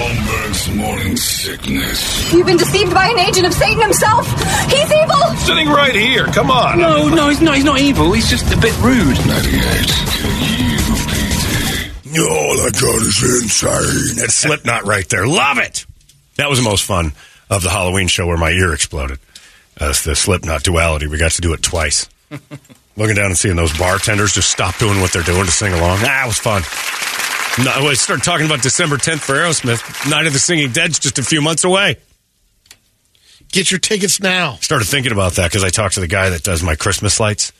Holmberg's morning sickness. You've been deceived by an agent of Satan himself. He's evil. Sitting right here. Come on. No, no, he's not. He's not evil. He's just a bit rude. 98 KUPD. All I got is insane. That's Slipknot right there. Love it. That was the most fun of the Halloween show where my ear exploded. Uh, the Slipknot duality. We got to do it twice. Looking down and seeing those bartenders just stop doing what they're doing to sing along. Ah, was fun. No, I started talking about December 10th for Aerosmith. Night of the Singing Dead's just a few months away. Get your tickets now. I started thinking about that because I talked to the guy that does my Christmas lights.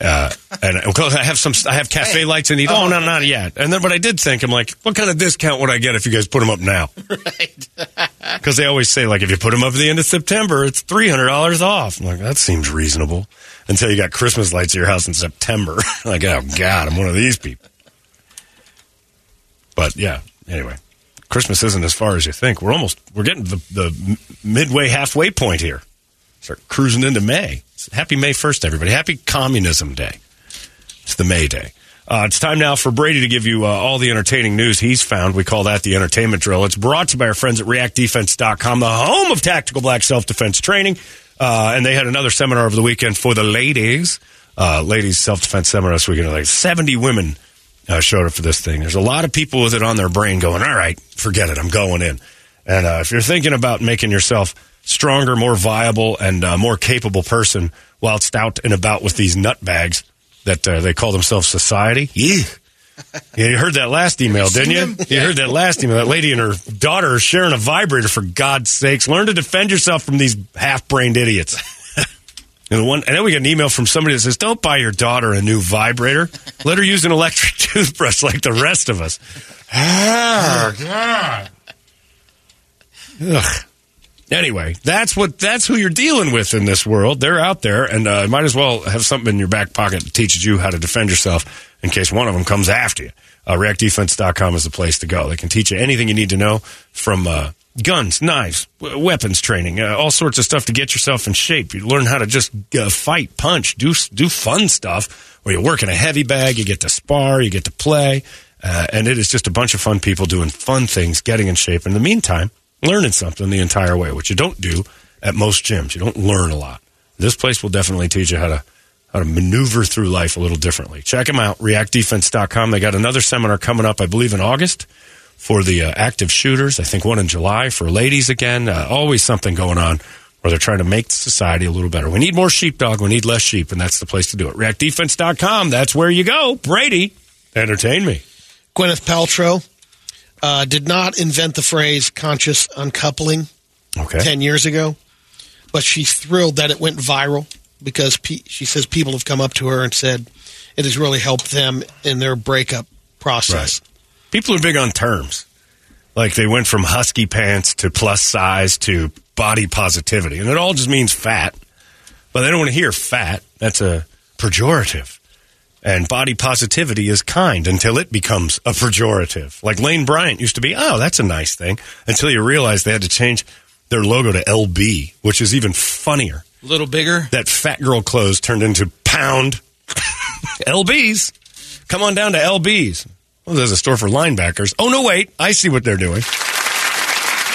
Uh, and I have some, I have cafe lights in need. Oh, no, not yet. And then, but I did think, I'm like, what kind of discount would I get if you guys put them up now? Right. Because they always say, like, if you put them up at the end of September, it's three hundred dollars off. I'm like, that seems reasonable. Until you got Christmas lights at your house in September. like, oh God, I'm one of these people. But yeah, anyway, Christmas isn't as far as you think. We're almost we're getting the the midway halfway point here. Start cruising into May. Happy May first, everybody. Happy Communism Day. It's the May Day. Uh, it's time now for Brady to give you uh, all the entertaining news he's found. We call that the entertainment drill. It's brought to you by our friends at reactdefense.com, the home of tactical black self defense training. Uh, and they had another seminar over the weekend for the ladies. Uh, ladies self defense seminar this weekend. Like 70 women uh, showed up for this thing. There's a lot of people with it on their brain going, all right, forget it, I'm going in. And uh, if you're thinking about making yourself stronger, more viable, and uh, more capable person whilst out and about with these nutbags that uh, they call themselves society, yeah. yeah, you heard that last email, didn't you? You heard that last email. That lady and her daughter are sharing a vibrator. For God's sakes, learn to defend yourself from these half-brained idiots. And, the one, and then we get an email from somebody that says, "Don't buy your daughter a new vibrator. Let her use an electric toothbrush like the rest of us." Ah, God. Ugh. Anyway, that's what that's who you're dealing with in this world. They're out there, and uh, might as well have something in your back pocket that teaches you how to defend yourself in case one of them comes after you. Uh, ReactDefense.com is the place to go. They can teach you anything you need to know from uh, guns, knives, w- weapons training, uh, all sorts of stuff to get yourself in shape. You learn how to just uh, fight, punch, do do fun stuff. Where you work in a heavy bag, you get to spar, you get to play, uh, and it is just a bunch of fun people doing fun things, getting in shape. In the meantime, learning something the entire way, which you don't do at most gyms. You don't learn a lot. This place will definitely teach you how to how to maneuver through life a little differently. Check them out, reactdefense.com. They got another seminar coming up, I believe, in August for the uh, active shooters. I think one in July for ladies again. Uh, always something going on where they're trying to make society a little better. We need more sheepdog. We need less sheep, and that's the place to do it. Reactdefense.com. That's where you go. Brady, entertain me. Gwyneth Paltrow uh, did not invent the phrase conscious uncoupling Okay. 10 years ago, but she's thrilled that it went viral because pe- she says people have come up to her and said it has really helped them in their breakup process. People are big on terms. Like they went from husky pants to plus size to body positivity. And it all just means fat. But they don't want to hear fat. That's a pejorative. And body positivity is kind until it becomes a pejorative. Like Lane Bryant used to be, oh, that's a nice thing. Until you realize they had to change their logo to LB, which is even funnier. A little bigger. That fat girl clothes turned into pound LBs. Come on down to LBs. Well, there's a store for linebackers. Oh, no, wait. I see what they're doing.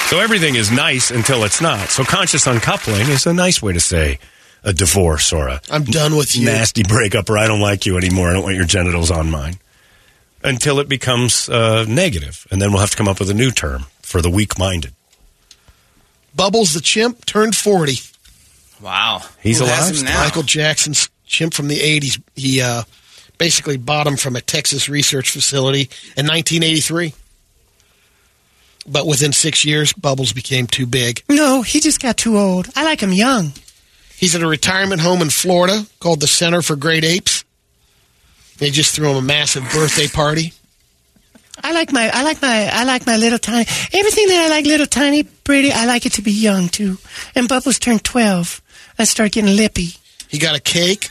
So everything is nice until it's not. So conscious uncoupling is a nice way to say a divorce or a I'm done with you. nasty breakup or I don't like you anymore. I don't want your genitals on mine. Until it becomes uh, negative. And then we'll have to come up with a new term for the weak minded. Bubbles the chimp turned 40. Wow. He's Who alive has him now? Michael Jackson's chimp from the 80s. He uh, basically bought him from a Texas research facility in 1983. But within six years, Bubbles became too big. No, he just got too old. I like him young. He's at a retirement home in Florida called the Center for Great Apes. They just threw him a massive birthday party. I like my I like my I like my little tiny everything that I like little tiny pretty. I like it to be young too. And Bubbles turned twelve. I start getting lippy. He got a cake.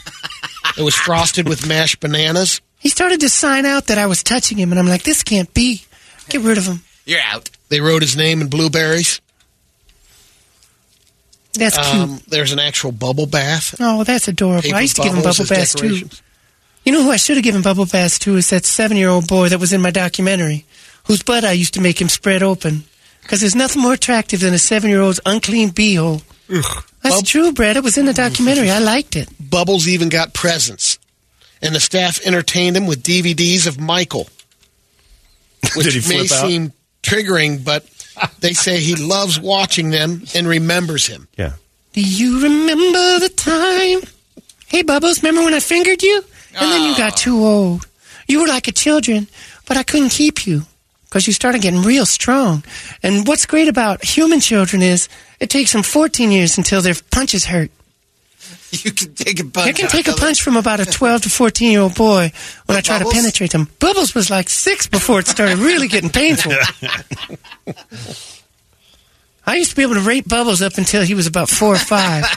It was frosted with mashed bananas. He started to sign out that I was touching him and I'm like, this can't be. Get rid of him. You're out. They wrote his name in blueberries. That's cute. Um, there's an actual bubble bath. Oh, that's adorable. Paper I used to give him bubble baths too. You know who I should have given bubble baths to is that seven year old boy that was in my documentary, whose butt I used to make him spread open. Because there's nothing more attractive than a seven year old's unclean beehole. That's Bub- true, Brad. It was in the documentary. I liked it. Bubbles even got presents. And the staff entertained him with DVDs of Michael. Which Did he may out? seem triggering, but they say he loves watching them and remembers him. Yeah. Do you remember the time? Hey, Bubbles, remember when I fingered you? And then you got ah. too old. You were like a children, but I couldn't keep you because you started getting real strong. And what's great about human children is it takes them 14 years until their punches hurt. You can take a punch. I can take a punch from about a 12 to 14 year old boy when I try Bubbles? to penetrate them. Bubbles was like six before it started really getting painful. I used to be able to rape Bubbles up until he was about four or five.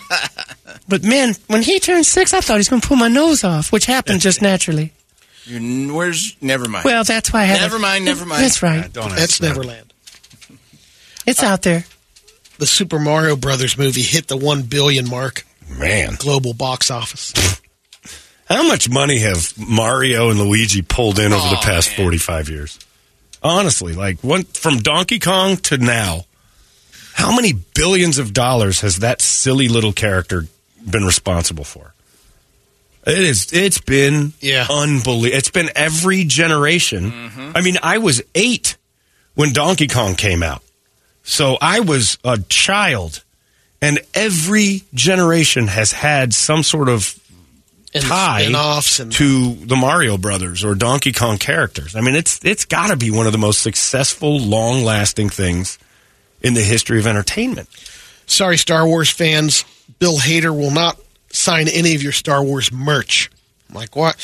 But man, when he turned six, I thought he was going to pull my nose off, which happened just naturally. You're, where's never mind. Well, that's why I had. Never mind, never mind. That's right. Don't That's answer that. Neverland. It's out there. The Super Mario Brothers movie hit the 1 billion mark Man. global box office. How much money have Mario and Luigi pulled in over the past man. 45 years? Honestly, like one from Donkey Kong to now, how many billions of dollars has that silly little character been responsible for? It is. It's been Yeah. unbelievable. It's been every generation. Mm-hmm. I mean, I was eight when Donkey Kong came out, so I was a child, and every generation has had some sort of And tie and to the Mario Brothers or Donkey Kong characters. I mean, it's it's got to be one of the most successful, long-lasting things in the history of entertainment. sorry, Star Wars fans. Bill Hader will not sign any of your Star Wars merch. I'm like, what?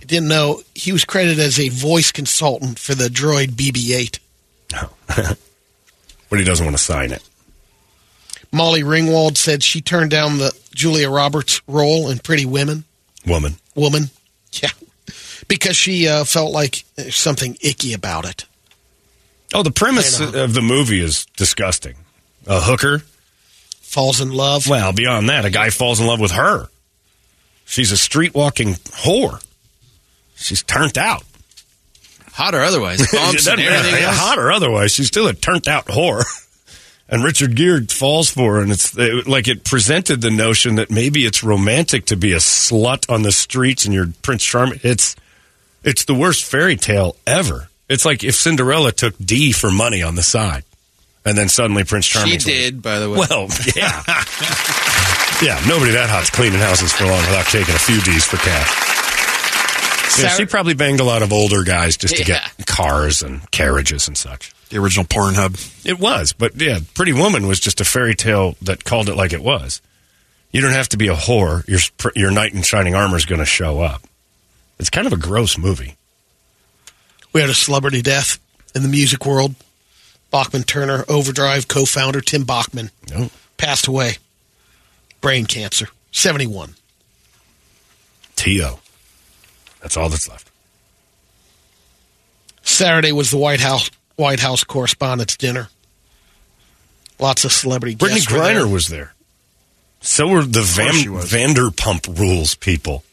I didn't know he was credited as a voice consultant for the droid BB 8. But he doesn't want to sign it. Molly Ringwald said she turned down the Julia Roberts role in Pretty Women. Woman. Woman. Yeah. Because she uh, felt like there's something icky about it. Oh, the premise I know. of the movie is disgusting. A hooker. Falls in love. Well, beyond that, a guy falls in love with her. She's a street walking whore. She's turned out. Hot or otherwise, bumps and everything else. hot or otherwise, she's still a turned out whore. And Richard Gere falls for her, and it's it, like it presented the notion that maybe it's romantic to be a slut on the streets and you're Prince Charming. It's it's the worst fairy tale ever. It's like if Cinderella took D for money on the side, and then suddenly Prince Charming. She Charming. did, by the way. Well, yeah, yeah. Nobody that hot's cleaning houses for long without taking a few D's for cash. Yeah, she probably banged a lot of older guys just to Yeah. get cars and carriages and such. The original Pornhub. It was, but yeah, Pretty Woman was just a fairy tale that called it like it was. You don't have to be a whore. Your your knight in shining armor is going to show up. It's kind of a gross movie. We had a celebrity death in the music world. Bachman Turner, Overdrive co founder Tim Bachman, No. passed away. Brain cancer. 71. T.O. That's all that's left. Saturday was the White House White House Correspondents' Dinner. Lots of celebrity Brittney guests. were there. Griner was there. So were the Van. Vanderpump Rules people.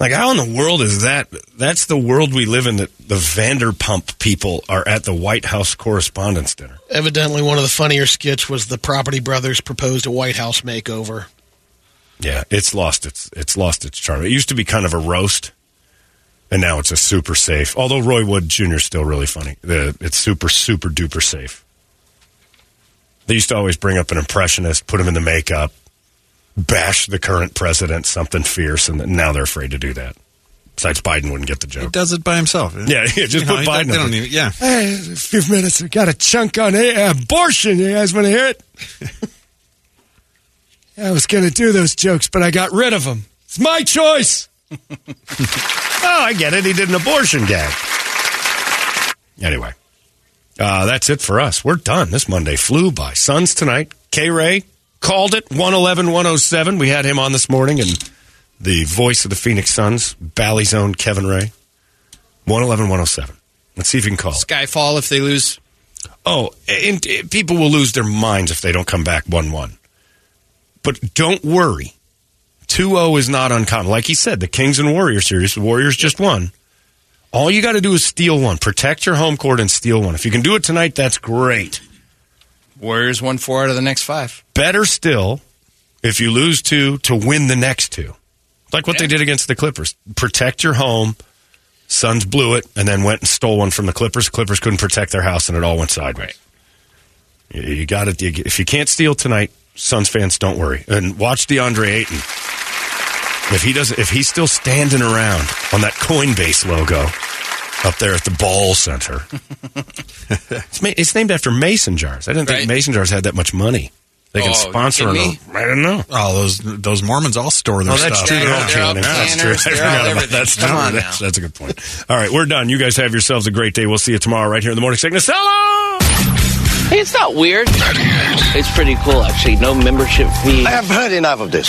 Like, how in the world is that? That's the world we live in. That the Vanderpump people are at the White House Correspondents' Dinner. Evidently, one of the funnier skits was the Property Brothers proposed a White House makeover. Yeah, it's lost its it's lost its charm. It used to be kind of a roast, and now it's a super safe. Although Roy Wood Jr. is still really funny. The, it's super super duper safe. They used to always bring up an impressionist, put him in the makeup, bash the current president, something fierce, and now they're afraid to do that. Besides, Biden wouldn't get the He joke. does it by himself. Yeah, yeah, just You know, put don't- Biden up don't even, yeah. Hey, a few minutes. I got a chunk on abortion. You guys want to hear it? I was going to do those jokes, but I got rid of them. It's my choice. oh, I get it. He did an abortion gag. Anyway, uh, that's it for us. We're done. This Monday flew by. Suns tonight. K Ray called it 111 107. We had him on this morning, and the voice of the Phoenix Suns, Bally's own Kevin Ray. 111 107. Let's see if you can call it. Skyfall if they lose. Oh, and, and people will lose their minds if they don't come back 1 1. But don't worry. 2 0 is not uncommon. Like he said, the Kings and Warriors series, the Warriors just won. All you got to do is steal one. Protect your home court and steal one. If you can do it tonight, that's great. Warriors won four out of the next five. Better still, if you lose two, to win the next two. Like what they did against the Clippers. Protect your home. Suns blew it and then went and stole one from the Clippers. Clippers couldn't protect their house and it all went sideways. You, you got it. If you can't steal tonight, Suns fans, don't worry and watch DeAndre Ayton. If he does, if he's still standing around on that Coinbase logo up there at the Ball Center, it's, ma- it's named after mason jars. I didn't think Right. mason jars had that much money. They can Oh, sponsor kidding them. I don't know. Oh, those those Mormons all store their Oh, that's stuff. true. They're all Yeah, they're all cannons. That's true. I forgot about everything. That's true. That's, that's a good point. All right, we're done. You guys have yourselves a great day. We'll see you tomorrow right here in the morning sickness. So long! Hey, it's not weird. It's pretty cool, actually. No membership fee. I have heard enough of this.